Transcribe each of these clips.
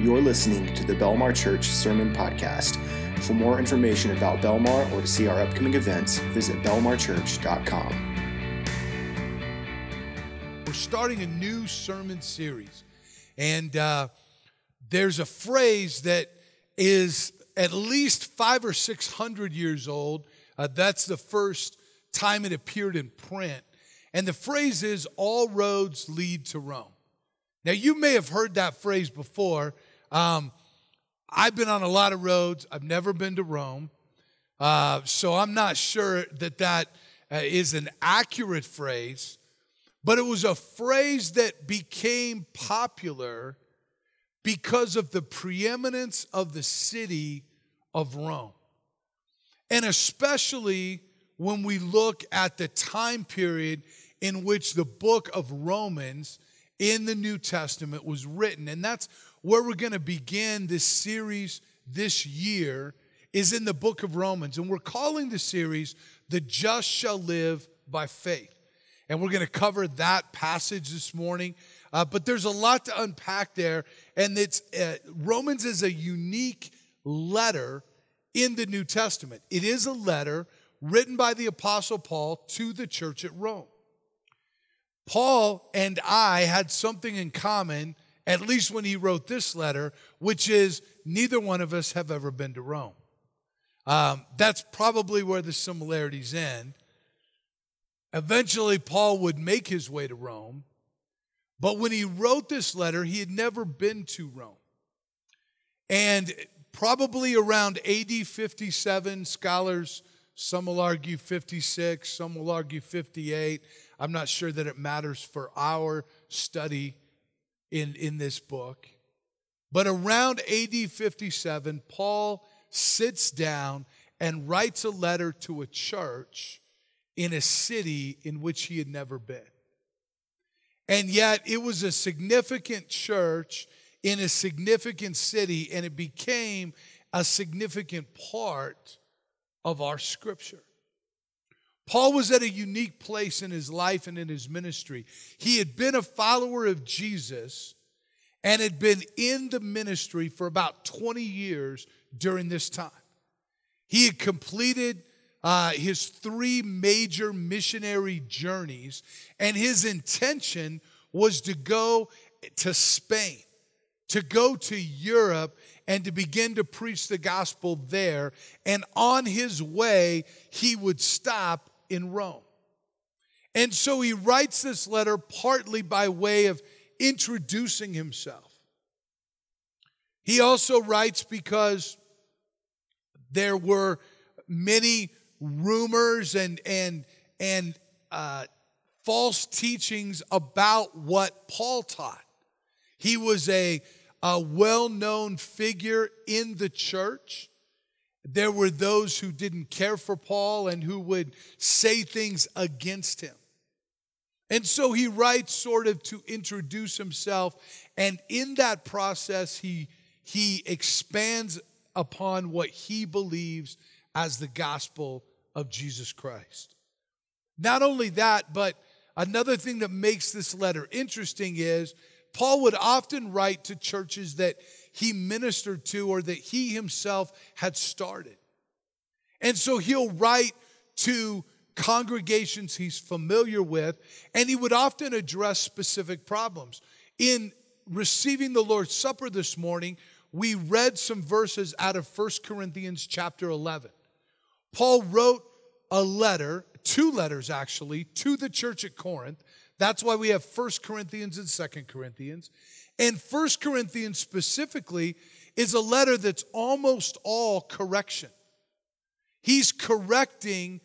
You're listening to the Belmar Church Sermon Podcast. For more information about Belmar or to see our upcoming events, visit belmarchurch.com. We're starting a new sermon series, and uh, there's a phrase that is at least five or six hundred years old. Uh, that's the first time it appeared in print. And the phrase is, All roads lead to Rome. Now, you may have heard that phrase before. Um, I've been on a lot of roads. I've never been to Rome. Uh, so I'm not sure that that uh, is an accurate phrase, but it was a phrase that became popular because of the preeminence of the city of Rome. And especially when we look at the time period in which the book of Romans in the New Testament was written. And that's where we're going to begin this series this year is in the book of Romans. And we're calling the series The Just Shall Live by Faith. And we're going to cover that passage this morning. Uh, but there's a lot to unpack there. And it's uh, Romans is a unique letter in the New Testament. It is a letter written by the Apostle Paul to the church at Rome. Paul and I had something in common at least when he wrote this letter, which is neither one of us have ever been to Rome. Um, that's probably where the similarities end. Eventually, Paul would make his way to Rome, but when he wrote this letter, he had never been to Rome. And probably around AD 57, scholars, some will argue 56, some will argue 58. I'm not sure that it matters for our study in, in this book. But around AD 57, Paul sits down and writes a letter to a church in a city in which he had never been. And yet, it was a significant church in a significant city, and it became a significant part of our scripture. Paul was at a unique place in his life and in his ministry. He had been a follower of Jesus and had been in the ministry for about 20 years during this time. He had completed uh, his three major missionary journeys, and his intention was to go to Spain, to go to Europe, and to begin to preach the gospel there. And on his way, he would stop in Rome. And so he writes this letter partly by way of introducing himself. He also writes because there were many rumors and and and uh, false teachings about what Paul taught. He was a, a well-known figure in the church. There were those who didn't care for Paul and who would say things against him. And so he writes sort of to introduce himself. And in that process, he, he expands upon what he believes as the gospel of Jesus Christ. Not only that, but another thing that makes this letter interesting is Paul would often write to churches that he ministered to or that he himself had started. And so he'll write to congregations he's familiar with, and he would often address specific problems. In receiving the Lord's Supper this morning, we read some verses out of 1 Corinthians chapter 11. Paul wrote a letter, two letters actually, to the church at Corinth. That's why we have 1 Corinthians and 2 Corinthians. And 1 Corinthians specifically is a letter that's almost all correction. He's correcting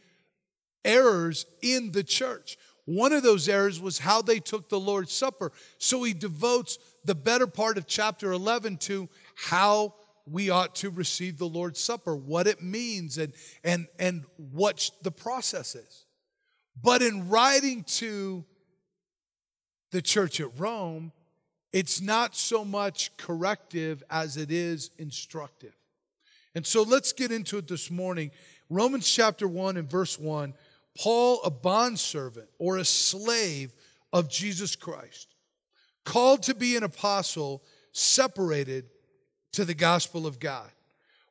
errors in the church. One of those errors was how they took the Lord's Supper. So he devotes the better part of chapter 11 to how we ought to receive the Lord's Supper, what it means, and, and, and what the process is. But in writing to the church at Rome, it's not so much corrective as it is instructive. And so let's get into it this morning. Romans chapter 1 and verse 1 Paul, a bondservant or a slave of Jesus Christ, called to be an apostle, separated to the gospel of God,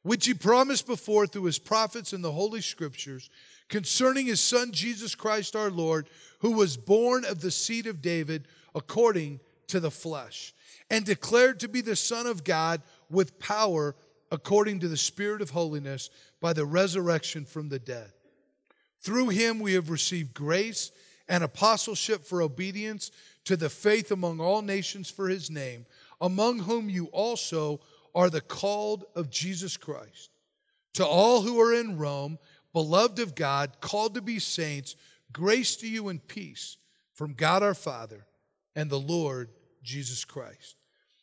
which he promised before through his prophets in the Holy Scriptures concerning his Son Jesus Christ our Lord, who was born of the seed of David according to the flesh, and declared to be the Son of God with power according to the Spirit of holiness by the resurrection from the dead. Through him we have received grace and apostleship for obedience to the faith among all nations for his name, among whom you also are the called of Jesus Christ. To all who are in Rome, beloved of God, called to be saints, grace to you and peace from God our Father and the Lord Jesus Christ.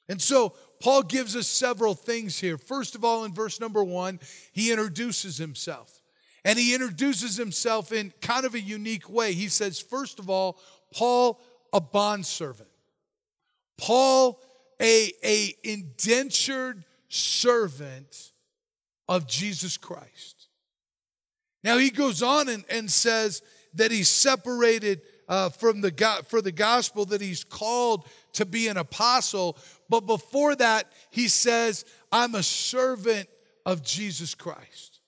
And so Paul gives us several things here. First of all, in verse number one, he introduces himself. And he introduces himself in kind of a unique way. He says, first of all, Paul, a bondservant. Paul, a, a indentured servant of Jesus Christ. Now he goes on and, and says that he's separated uh, from the for the gospel, that he's called to be an apostle. But before that, he says, I'm a servant of Jesus Christ.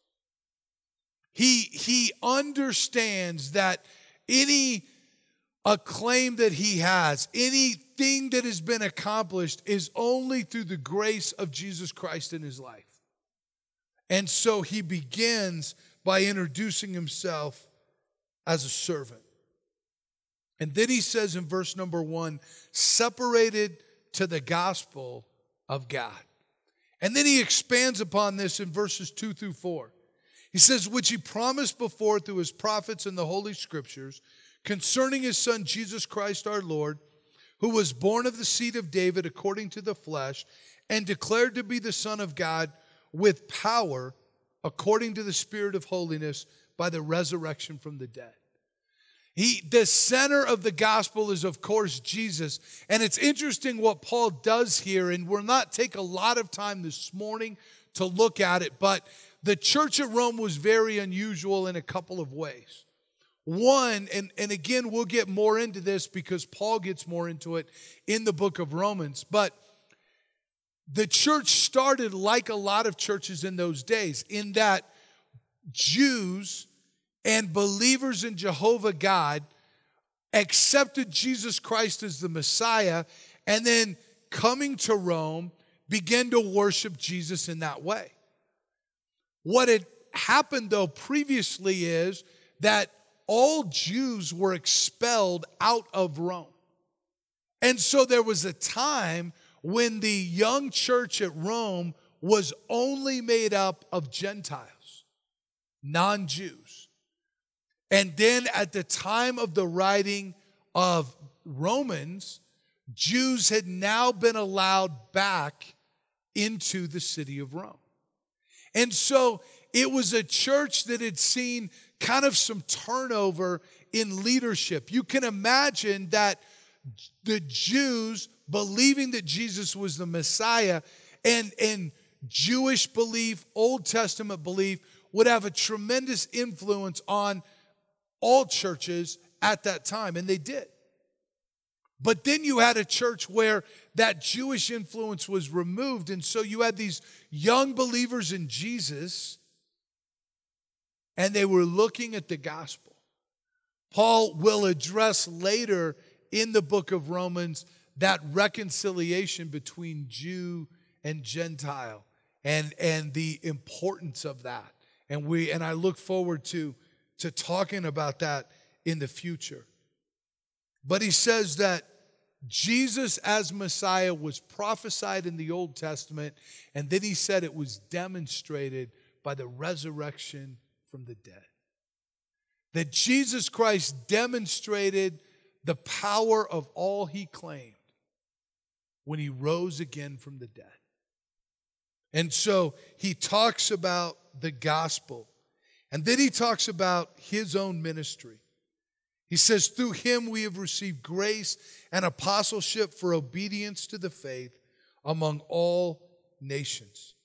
He, he understands that any acclaim that he has, anything that has been accomplished, is only through the grace of Jesus Christ in his life. And so he begins by introducing himself as a servant. And then he says in verse number one, separated to the gospel of God. And then he expands upon this in verses two through four. He says, which he promised before through his prophets in the Holy Scriptures concerning his son Jesus Christ our Lord, who was born of the seed of David according to the flesh, and declared to be the Son of God with power according to the Spirit of holiness by the resurrection from the dead. He, the center of the gospel is, of course, Jesus. And it's interesting what Paul does here, and we'll not take a lot of time this morning to look at it, but the church at Rome was very unusual in a couple of ways. One, and, and again, we'll get more into this because Paul gets more into it in the book of Romans, but the church started like a lot of churches in those days, in that Jews and believers in Jehovah God accepted Jesus Christ as the Messiah and then coming to Rome began to worship Jesus in that way. What had happened though previously is that all Jews were expelled out of Rome. And so there was a time when the young church at Rome was only made up of Gentiles, non Jews. And then at the time of the writing of Romans, Jews had now been allowed back into the city of Rome. And so it was a church that had seen kind of some turnover in leadership. You can imagine that the Jews believing that Jesus was the Messiah and, and Jewish belief, Old Testament belief, would have a tremendous influence on all churches at that time, and they did. But then you had a church where that Jewish influence was removed, and so you had these young believers in Jesus, and they were looking at the gospel. Paul will address later in the book of Romans that reconciliation between Jew and Gentile and, and the importance of that. And we and I look forward to to talking about that in the future. But he says that Jesus as Messiah was prophesied in the Old Testament, and then he said it was demonstrated by the resurrection from the dead. That Jesus Christ demonstrated the power of all he claimed when he rose again from the dead. And so he talks about the gospel and then he talks about his own ministry. He says, Through him we have received grace and apostleship for obedience to the faith among all nations,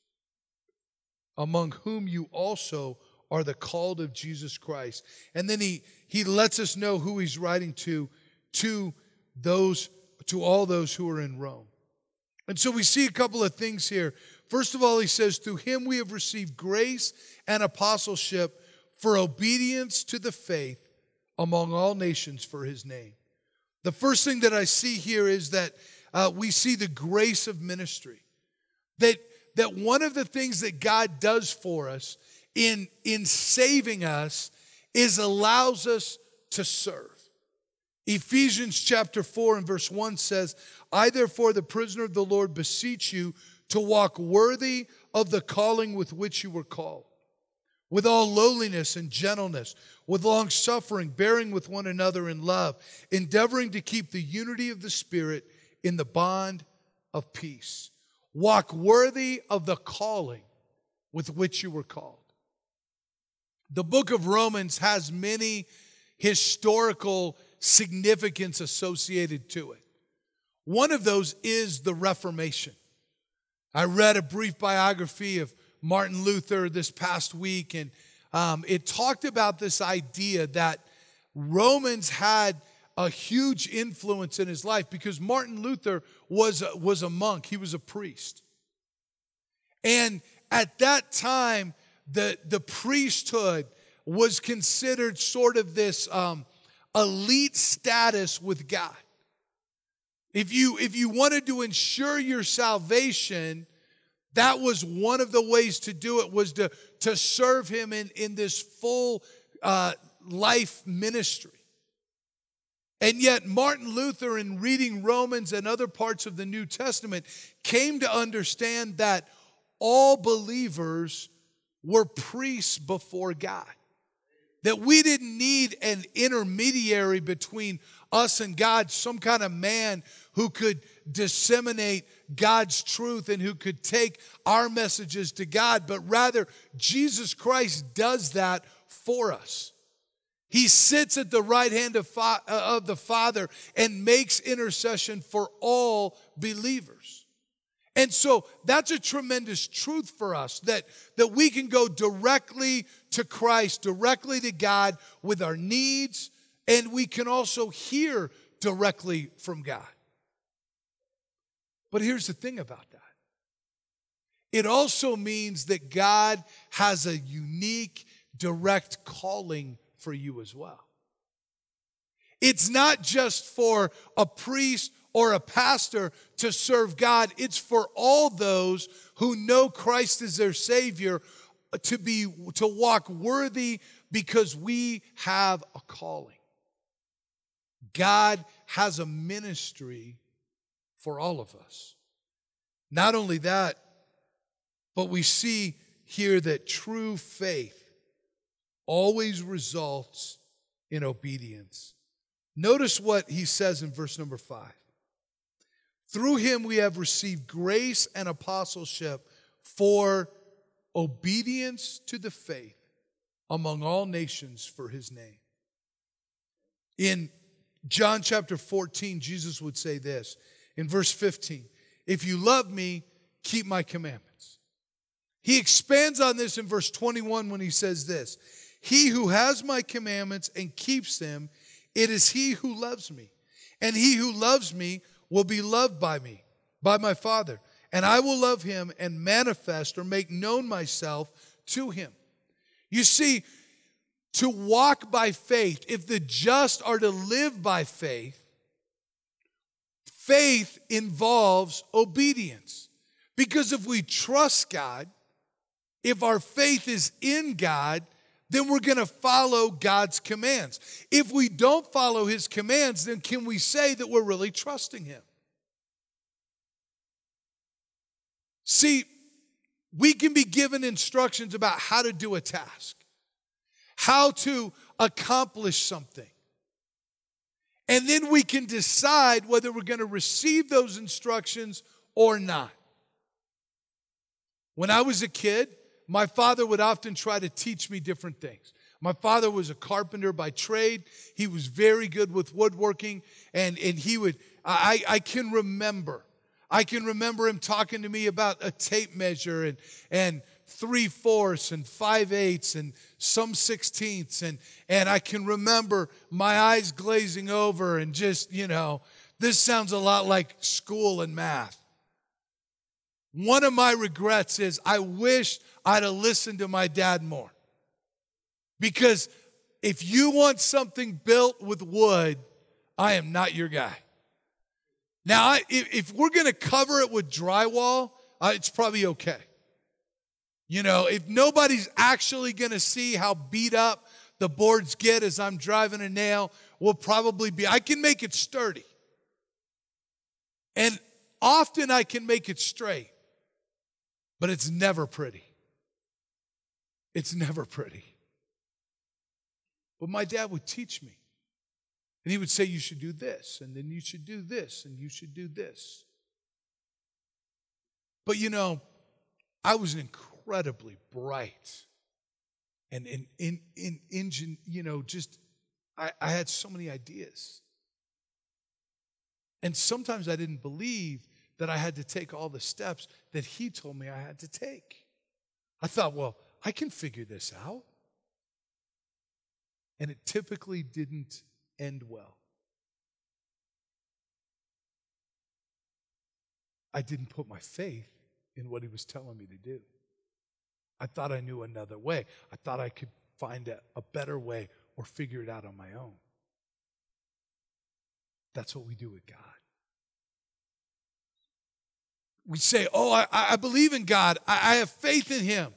among whom you also are the called of Jesus Christ. And then he, he lets us know who he's writing to, to those, to all those who are in Rome. And so we see a couple of things here. First of all, he says, Through him we have received grace and apostleship for obedience to the faith among all nations for his name. The first thing that I see here is that uh, we see the grace of ministry. That, that one of the things that God does for us in, in saving us is allows us to serve. Ephesians chapter 4 and verse 1 says, I therefore, the prisoner of the Lord, beseech you to walk worthy of the calling with which you were called, with all lowliness and gentleness, with long suffering, bearing with one another in love, endeavoring to keep the unity of the Spirit in the bond of peace. Walk worthy of the calling with which you were called. The book of Romans has many historical significance associated to it. One of those is the Reformation. I read a brief biography of Martin Luther this past week, and um, it talked about this idea that Romans had a huge influence in his life because Martin Luther was a, was a monk, he was a priest. And at that time, the, the priesthood was considered sort of this um, elite status with God. If you, if you wanted to ensure your salvation, that was one of the ways to do it was to, to serve him in, in this full uh, life ministry. And yet, Martin Luther, in reading Romans and other parts of the New Testament, came to understand that all believers were priests before God. That we didn't need an intermediary between us and God, some kind of man who could disseminate God's truth and who could take our messages to God, but rather Jesus Christ does that for us. He sits at the right hand of, fa- uh, of the Father and makes intercession for all believers. And so that's a tremendous truth for us that, that we can go directly to Christ, directly to God with our needs, and we can also hear directly from God. But here's the thing about that it also means that God has a unique, direct calling for you as well. It's not just for a priest or a pastor to serve God, it's for all those who know Christ as their Savior to be to walk worthy because we have a calling. God has a ministry for all of us. Not only that, but we see here that true faith always results in obedience. Notice what he says in verse number five. Through him we have received grace and apostleship for obedience to the faith among all nations for his name. In John chapter 14, Jesus would say this in verse 15 If you love me, keep my commandments. He expands on this in verse 21 when he says this He who has my commandments and keeps them, it is he who loves me. And he who loves me will be loved by me, by my Father. And I will love him and manifest or make known myself to him. You see, to walk by faith, if the just are to live by faith, faith involves obedience. Because if we trust God, if our faith is in God, then we're going to follow God's commands. If we don't follow his commands, then can we say that we're really trusting him? See, we can be given instructions about how to do a task how to accomplish something. And then we can decide whether we're going to receive those instructions or not. When I was a kid, my father would often try to teach me different things. My father was a carpenter by trade. He was very good with woodworking, and, and he would, I, I can remember, I can remember him talking to me about a tape measure and, and three fourths and five eighths and some sixteenths. And, and I can remember my eyes glazing over and just, you know, this sounds a lot like school and math. one of my regrets is I wish I'd have listened to my dad more. Because if you want something built with wood, I am not your guy. Now, if, we're going to cover it with drywall, it's probably okay. You know, if nobody's actually going to see how beat up the boards get as I'm driving a nail, will probably be, I can make it sturdy. And often I can make it straight, but it's never pretty. It's never pretty. But my dad would teach me. And he would say, You should do this, and then you should do this, and you should do this. But you know, I was incredibly bright and in, in, in engine, you know, just, I, I had so many ideas. And sometimes I didn't believe that I had to take all the steps that he told me I had to take. I thought, well, I can figure this out. And it typically didn't end well. I didn't put my faith in what he was telling me to do. I thought I knew another way. I thought I could find a, a better way or figure it out on my own. That's what we do with God. We say, Oh, I, I believe in God, I, I have faith in Him.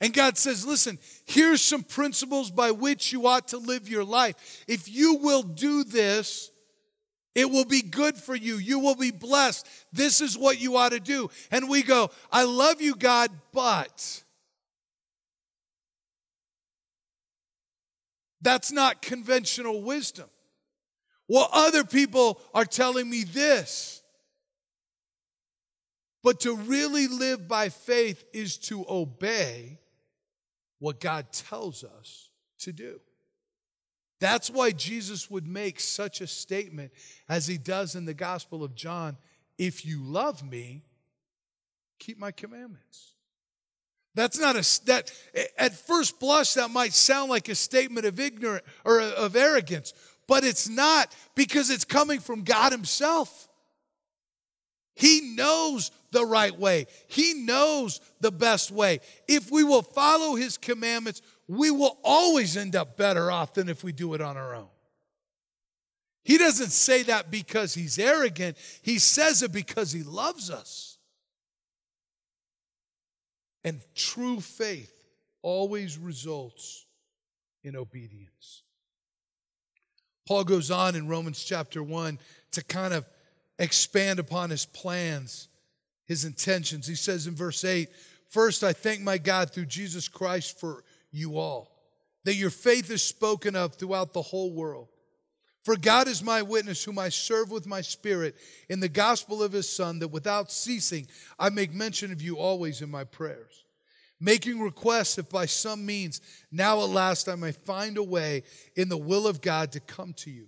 And God says, Listen, here's some principles by which you ought to live your life. If you will do this, it will be good for you. You will be blessed. This is what you ought to do. And we go, I love you, God, but. That's not conventional wisdom. Well, other people are telling me this. But to really live by faith is to obey what God tells us to do. That's why Jesus would make such a statement as he does in the Gospel of John if you love me, keep my commandments. That's not a that at first blush that might sound like a statement of ignorance or of arrogance, but it's not because it's coming from God himself. He knows the right way. He knows the best way. If we will follow his commandments, we will always end up better off than if we do it on our own. He doesn't say that because he's arrogant, he says it because he loves us. And true faith always results in obedience. Paul goes on in Romans chapter 1 to kind of expand upon his plans, his intentions. He says in verse 8, First, I thank my God through Jesus Christ for you all, that your faith is spoken of throughout the whole world. For God is my witness, whom I serve with my spirit in the gospel of his Son, that without ceasing I make mention of you always in my prayers, making requests if by some means now at last I may find a way in the will of God to come to you.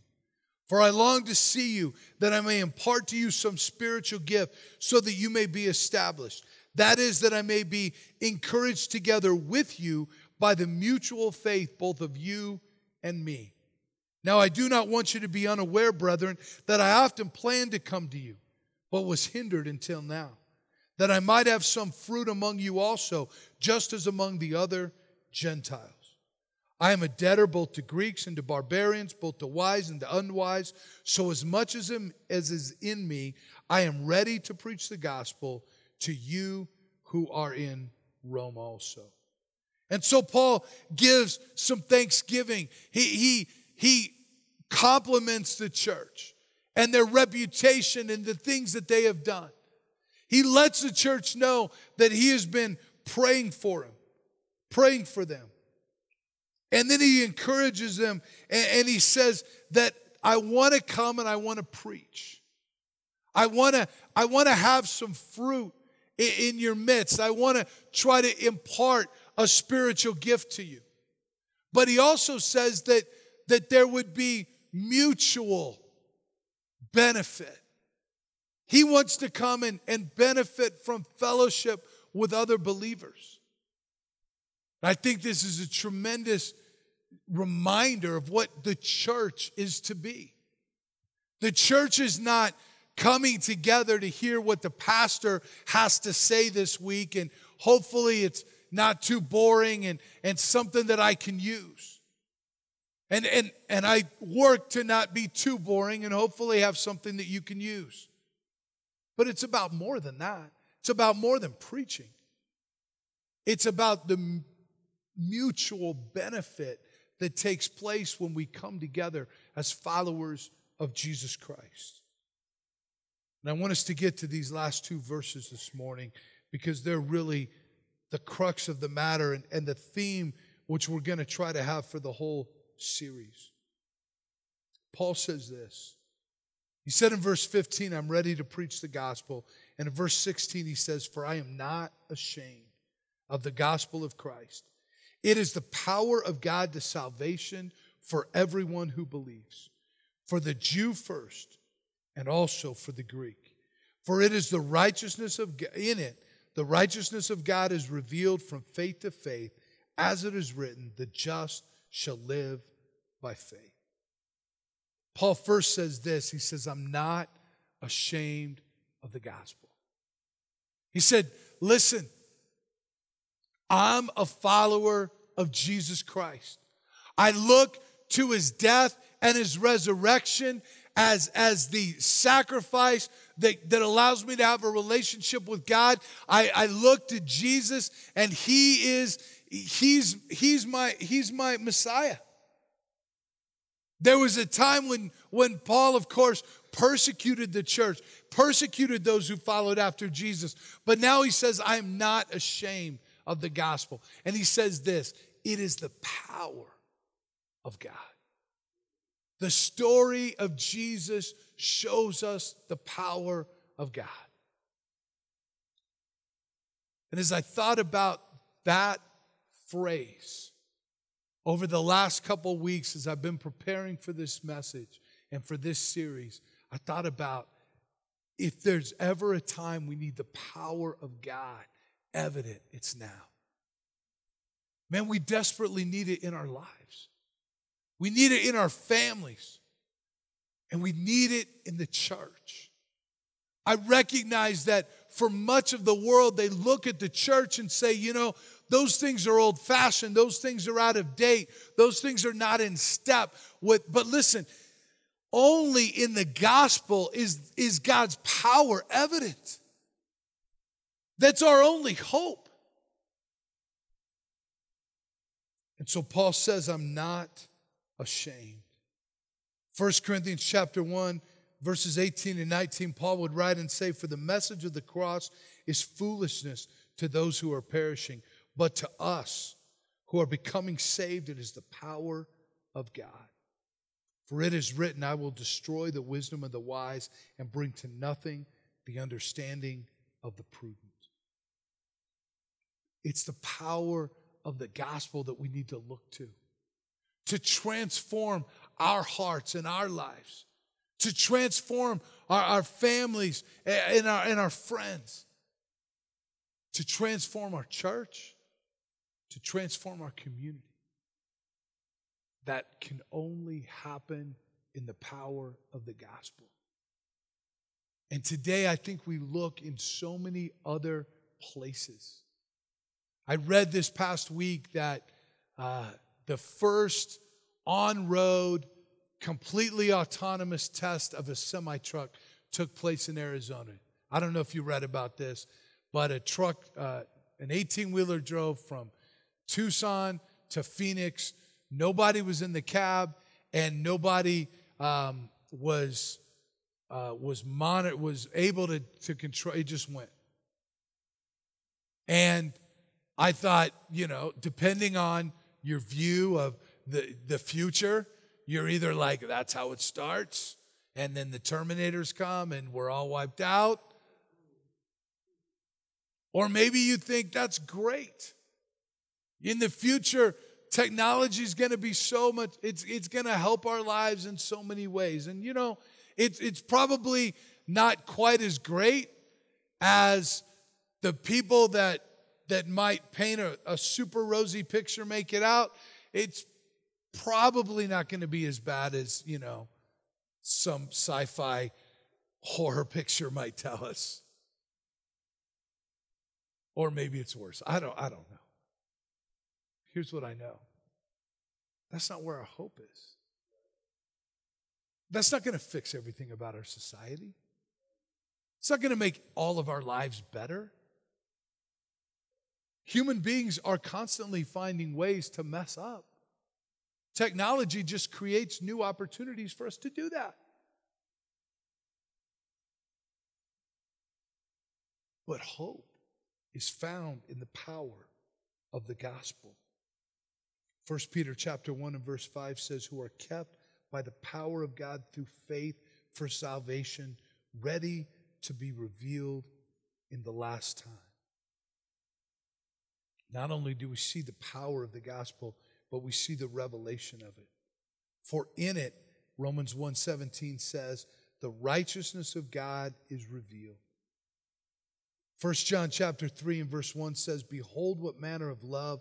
For I long to see you, that I may impart to you some spiritual gift, so that you may be established. That is, that I may be encouraged together with you by the mutual faith both of you and me. Now, I do not want you to be unaware, brethren, that I often planned to come to you, but was hindered until now, that I might have some fruit among you also, just as among the other Gentiles. I am a debtor both to Greeks and to barbarians, both to wise and to unwise. So, as much as, as is in me, I am ready to preach the gospel to you who are in Rome also. And so, Paul gives some thanksgiving. He, he, he compliments the church and their reputation and the things that they have done. He lets the church know that he has been praying for them, praying for them. And then he encourages them and, and he says that I want to come and I want to preach. I want to I want to have some fruit in, in your midst. I want to try to impart a spiritual gift to you. But he also says that that there would be mutual benefit. He wants to come and, and benefit from fellowship with other believers. I think this is a tremendous reminder of what the church is to be. The church is not coming together to hear what the pastor has to say this week. And hopefully it's not too boring and, and something that I can use. And, and, and I work to not be too boring and hopefully have something that you can use. But it's about more than that. It's about more than preaching. It's about the mutual benefit that takes place when we come together as followers of Jesus Christ. And I want us to get to these last two verses this morning because they're really the crux of the matter and, and the theme which we're going to try to have for the whole series. Paul says this. He said in verse 15, I'm ready to preach the gospel. And in verse 16, he says, For I am not ashamed of the gospel of Christ. It is the power of God to salvation for everyone who believes, for the Jew first, and also for the Greek. For it is the righteousness of God, in it, the righteousness of God is revealed from faith to faith, as it is written, the just shall live by faith. Paul first says this he says, I'm not ashamed of the gospel. He said, Listen, I'm a follower of Jesus Christ. I look to his death and his resurrection as, as the sacrifice that, that allows me to have a relationship with God. I, I look to Jesus and he is, he's, he's my, he's my Messiah. There was a time when, when Paul, of course, persecuted the church, persecuted those who followed after Jesus. But now he says, I'm not ashamed of the gospel. And he says this it is the power of God. The story of Jesus shows us the power of God. And as I thought about that phrase over the last couple weeks, as I've been preparing for this message and for this series, I thought about if there's ever a time we need the power of God evident, it's now. Man, we desperately need it in our lives. We need it in our families. And we need it in the church. I recognize that for much of the world, they look at the church and say, you know, those things are old fashioned, those things are out of date, those things are not in step with. But listen, only in the gospel is, is God's power evident. That's our only hope. And so Paul says, I'm not ashamed. 1 Corinthians chapter 1, verses 18 and 19, Paul would write and say, For the message of the cross is foolishness to those who are perishing, but to us who are becoming saved, it is the power of God. For it is written, I will destroy the wisdom of the wise and bring to nothing the understanding of the prudent. It's the power of the gospel that we need to look to, to transform our hearts and our lives, to transform our, our families and our, and our friends, to transform our church, to transform our community that can only happen in the power of the gospel. And today, I think we look in so many other places. I read this past week that uh, the first on road, completely autonomous test of a semi truck took place in Arizona. I don't know if you read about this, but a truck, uh, an 18 wheeler drove from Tucson to Phoenix Nobody was in the cab, and nobody um, was uh, was monitor was able to to control. It just went. And I thought, you know, depending on your view of the the future, you're either like that's how it starts, and then the Terminators come and we're all wiped out, or maybe you think that's great. In the future, technology is going to be so much, it's, it's going to help our lives in so many ways. And you know, it's, it's probably not quite as great as the people that, that might paint a, a super rosy picture make it out. It's probably not going to be as bad as, you know, some sci fi horror picture might tell us. Or maybe it's worse. I don't, I don't know. Here's what I know that's not where our hope is. That's not going to fix everything about our society. It's not going to make all of our lives better. Human beings are constantly finding ways to mess up. Technology just creates new opportunities for us to do that. But hope is found in the power of the gospel. 1 Peter chapter 1 and verse 5 says, Who are kept by the power of God through faith for salvation, ready to be revealed in the last time. Not only do we see the power of the gospel, but we see the revelation of it. For in it, Romans 1:17 says, the righteousness of God is revealed. 1 John chapter 3 and verse 1 says, Behold what manner of love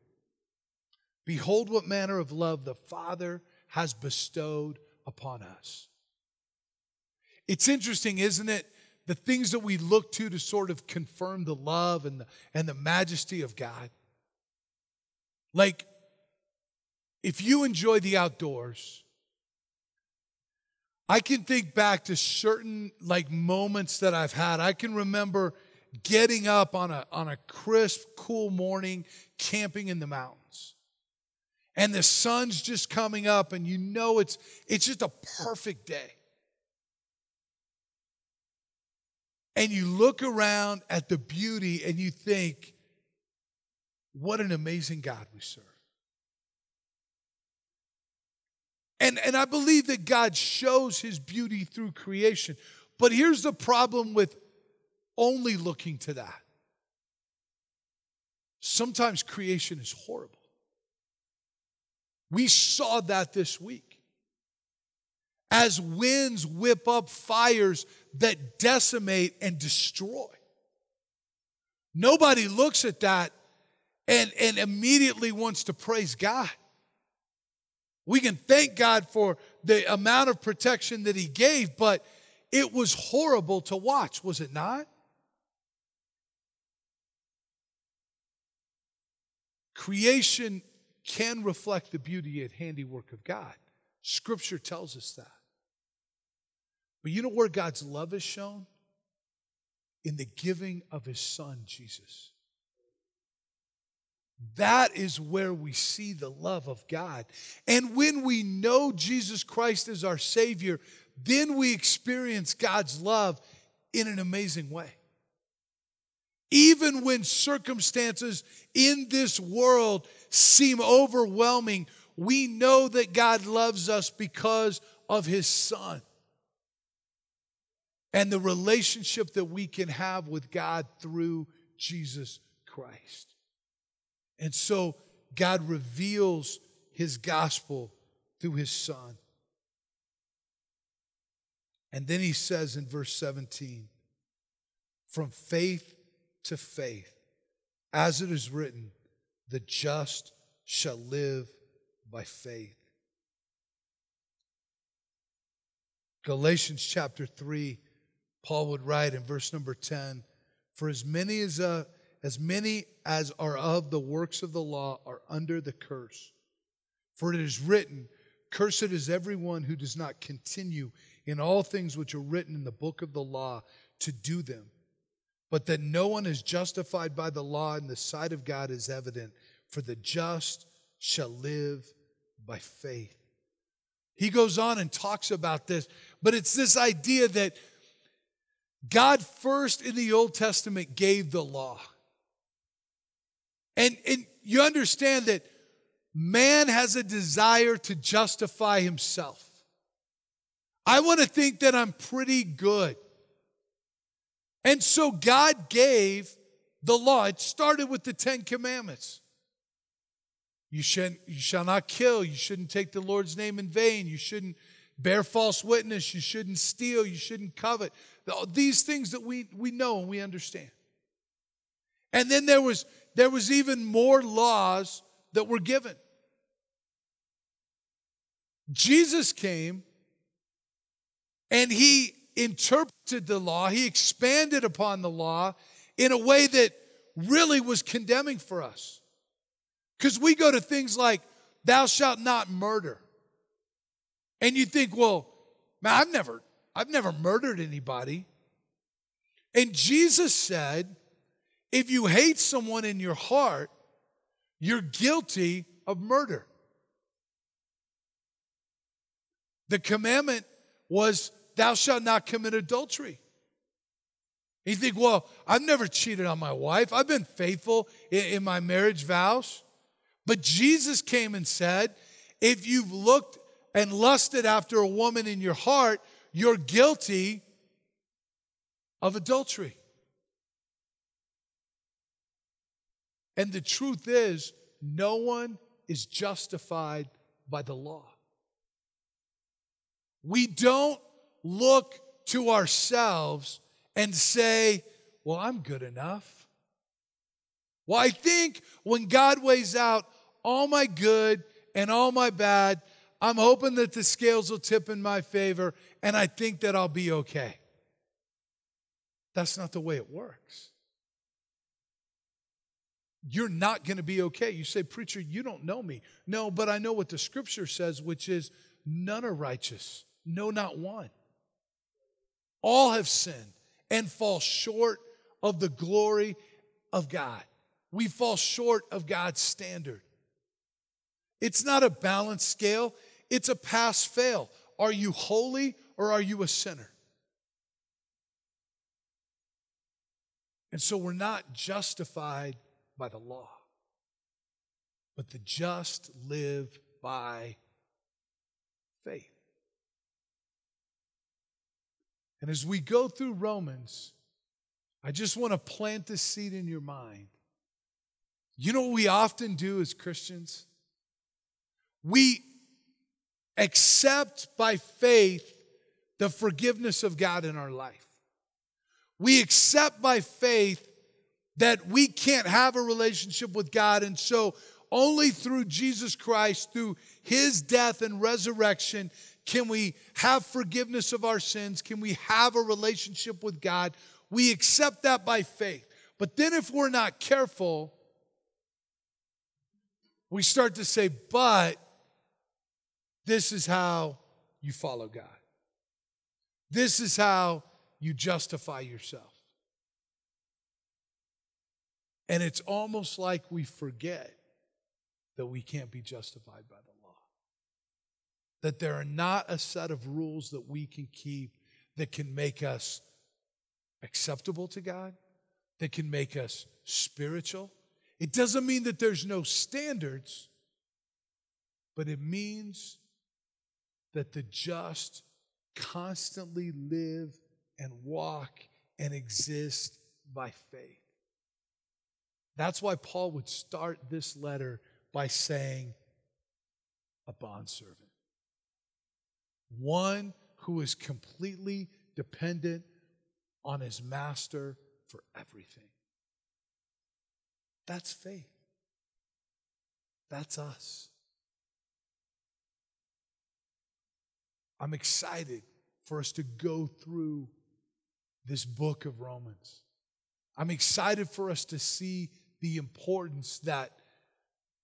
Behold, what manner of love the Father has bestowed upon us. It's interesting, isn't it? The things that we look to to sort of confirm the love and the, and the majesty of God. Like, if you enjoy the outdoors, I can think back to certain like moments that I've had. I can remember getting up on a, on a crisp, cool morning, camping in the mountains. And the sun's just coming up, and you know it's, it's just a perfect day. And you look around at the beauty and you think, what an amazing God we serve. And, and I believe that God shows his beauty through creation. But here's the problem with only looking to that. Sometimes creation is horrible. We saw that this week. As winds whip up fires that decimate and destroy. Nobody looks at that and, and immediately wants to praise God. We can thank God for the amount of protection that He gave, but it was horrible to watch, was it not? Creation can reflect the beauty and handiwork of God. Scripture tells us that. But you know where God's love is shown? In the giving of his son, Jesus. That is where we see the love of God. And when we know Jesus Christ as our Savior, then we experience God's love in an amazing way. Even when circumstances in this world seem overwhelming, we know that God loves us because of His Son and the relationship that we can have with God through Jesus Christ. And so God reveals His gospel through His Son. And then He says in verse 17, from faith to faith. As it is written, the just shall live by faith. Galatians chapter 3, Paul would write in verse number 10 For as many as, uh, as many as are of the works of the law are under the curse. For it is written, Cursed is everyone who does not continue in all things which are written in the book of the law to do them but that no one is justified by the law in the sight of God is evident, for the just shall live by faith. He goes on and talks about this, but it's this idea that God first in the Old Testament gave the law. And, and you understand that man has a desire to justify himself. I want to think that I'm pretty good. And so God gave the law. It started with the Ten Commandments. You, shouldn't, you shall not kill. You shouldn't take the Lord's name in vain. You shouldn't bear false witness. You shouldn't steal. You shouldn't covet. These things that we, we know and we understand. And then there was, there was even more laws that were given. Jesus came and he interpreted the law, he expanded upon the law in a way that really was condemning for us. Because we go to things like, thou shalt not murder. And you think, well, man, I've never, I've never murdered anybody. And Jesus said, if you hate someone in your heart, you're guilty of murder. The commandment was, Thou shalt not commit adultery. You think, well, I've never cheated on my wife. I've been faithful in, in, my marriage vows. But Jesus came and said, if you've looked and lusted after a woman in your heart, you're guilty of adultery. And the truth is, no one is justified by the law. We don't look to ourselves and say, Well, I'm good enough. Well, I think when God weighs out all my good and all my bad, I'm hoping that the scales will tip in my favor and I think that I'll be okay. That's not the way it works. You're not going to be okay. You say, Preacher, you don't know me. No, but I know what the scripture says, which is none are righteous. No, not one. All have sinned and fall short of the glory of God. We fall short of God's standard. It's not a balanced scale, it's a pass fail. Are you holy or are you a sinner? And so we're not justified by the law, but the just live by faith. And as we go through Romans, I just want to plant this seed in your mind. You know what we often do as Christians? We accept by faith the forgiveness of God in our life. We accept by faith that we can't have a relationship with God, and so only through Jesus Christ, through his death and resurrection, can we have forgiveness of our sins? Can we have a relationship with God? We accept that by faith. But then, if we're not careful, we start to say, but this is how you follow God. This is how you justify yourself. And it's almost like we forget that we can't be justified by the. That there are not a set of rules that we can keep that can make us acceptable to God, that can make us spiritual. It doesn't mean that there's no standards, but it means that the just constantly live and walk and exist by faith. That's why Paul would start this letter by saying, a bondservant. One who is completely dependent on his master for everything. That's faith. That's us. I'm excited for us to go through this book of Romans. I'm excited for us to see the importance that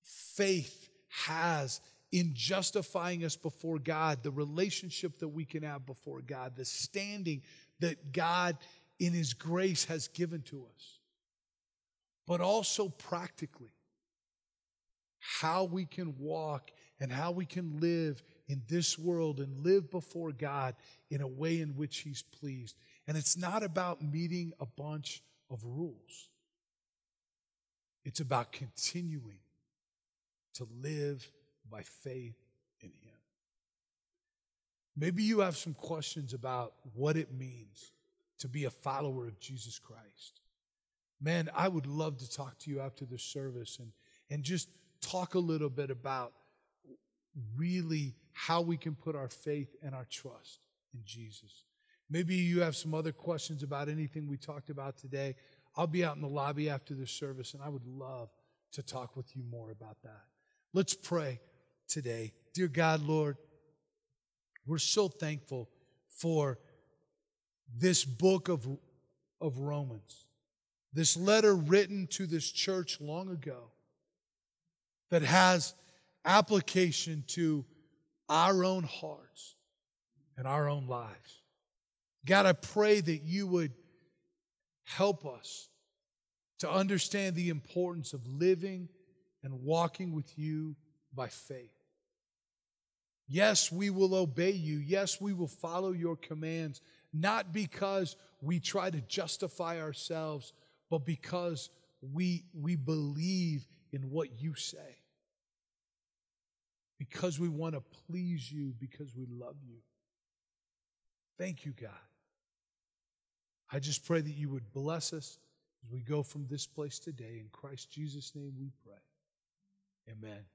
faith has in justifying us before God, the relationship that we can have before God, the standing that God in His grace has given to us, but also practically how we can walk and how we can live in this world and live before God in a way in which He's pleased. And it's not about meeting a bunch of rules, it's about continuing to live by faith in Him. Maybe you have some questions about what it means to be a follower of Jesus Christ. Man, I would love to talk to you after the service and, and just talk a little bit about really how we can put our faith and our trust in Jesus. Maybe you have some other questions about anything we talked about today. I'll be out in the lobby after the service, and I would love to talk with you more about that. Let's pray today. Dear God, Lord, we're so thankful for this book of, of Romans, this letter written to this church long ago that has application to our own hearts and our own lives. God, I pray that you would help us to understand the importance of living and walking with you by faith. Yes, we will obey you. Yes, we will follow your commands, not because we try to justify ourselves, but because we, we believe in what you say. Because we want to please you, because we love you. Thank you, God. I just pray that you would bless us as we go from this place today. In Christ Jesus' name we pray. Amen.